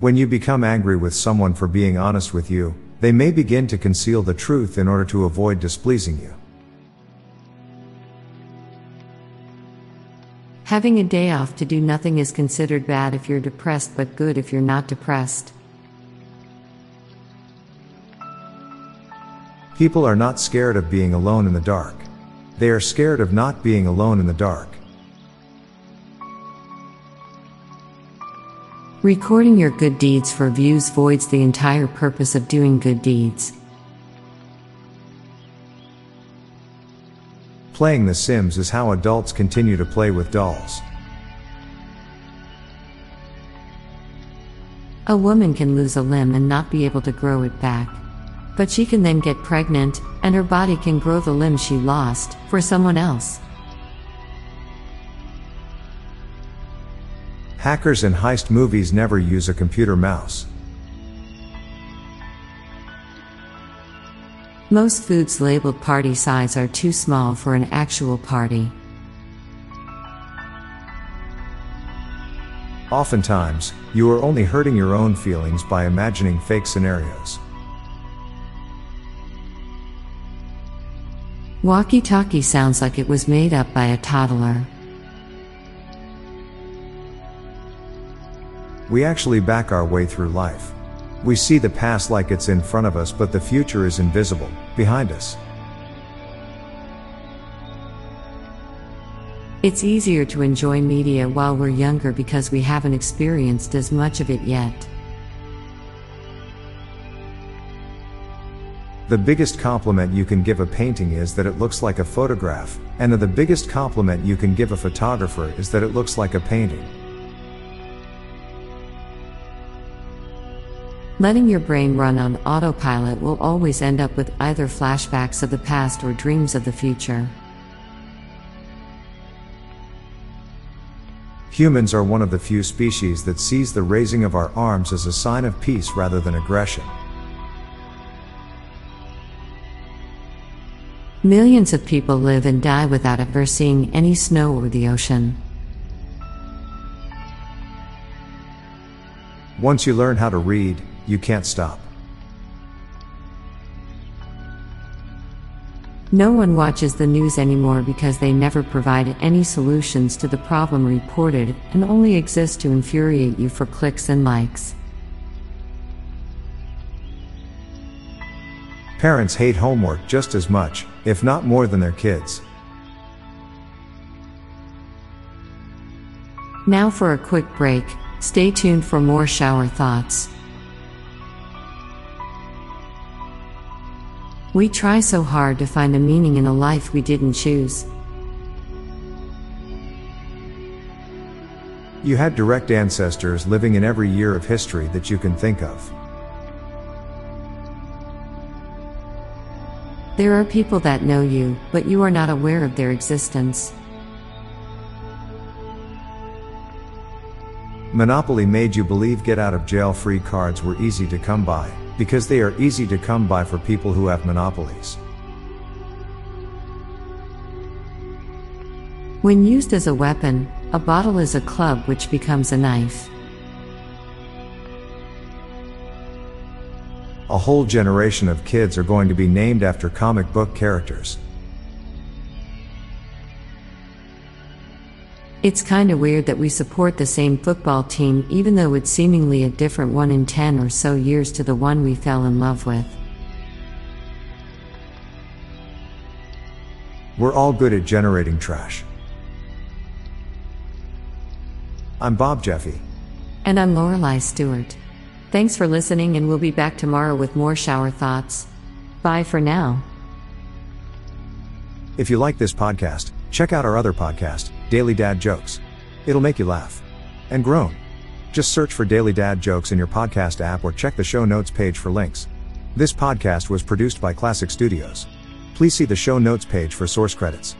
When you become angry with someone for being honest with you, they may begin to conceal the truth in order to avoid displeasing you. Having a day off to do nothing is considered bad if you're depressed but good if you're not depressed. People are not scared of being alone in the dark. They are scared of not being alone in the dark. Recording your good deeds for views voids the entire purpose of doing good deeds. Playing The Sims is how adults continue to play with dolls. A woman can lose a limb and not be able to grow it back. But she can then get pregnant, and her body can grow the limb she lost for someone else. Hackers in heist movies never use a computer mouse. Most foods labeled party size are too small for an actual party. Oftentimes, you are only hurting your own feelings by imagining fake scenarios. Walkie talkie sounds like it was made up by a toddler. We actually back our way through life. We see the past like it's in front of us, but the future is invisible, behind us. It's easier to enjoy media while we're younger because we haven't experienced as much of it yet. The biggest compliment you can give a painting is that it looks like a photograph, and the biggest compliment you can give a photographer is that it looks like a painting. Letting your brain run on autopilot will always end up with either flashbacks of the past or dreams of the future. Humans are one of the few species that sees the raising of our arms as a sign of peace rather than aggression. Millions of people live and die without ever seeing any snow or the ocean. Once you learn how to read, you can't stop. No one watches the news anymore because they never provide any solutions to the problem reported and only exist to infuriate you for clicks and likes. Parents hate homework just as much, if not more than their kids. Now for a quick break, stay tuned for more shower thoughts. We try so hard to find a meaning in a life we didn't choose. You had direct ancestors living in every year of history that you can think of. There are people that know you, but you are not aware of their existence. Monopoly made you believe get out of jail free cards were easy to come by, because they are easy to come by for people who have monopolies. When used as a weapon, a bottle is a club which becomes a knife. A whole generation of kids are going to be named after comic book characters. It's kinda weird that we support the same football team even though it's seemingly a different one in 10 or so years to the one we fell in love with. We're all good at generating trash. I'm Bob Jeffy. And I'm Lorelei Stewart. Thanks for listening, and we'll be back tomorrow with more shower thoughts. Bye for now. If you like this podcast, check out our other podcast, Daily Dad Jokes. It'll make you laugh and groan. Just search for Daily Dad Jokes in your podcast app or check the show notes page for links. This podcast was produced by Klassic Studios. Please see the show notes page for source credits.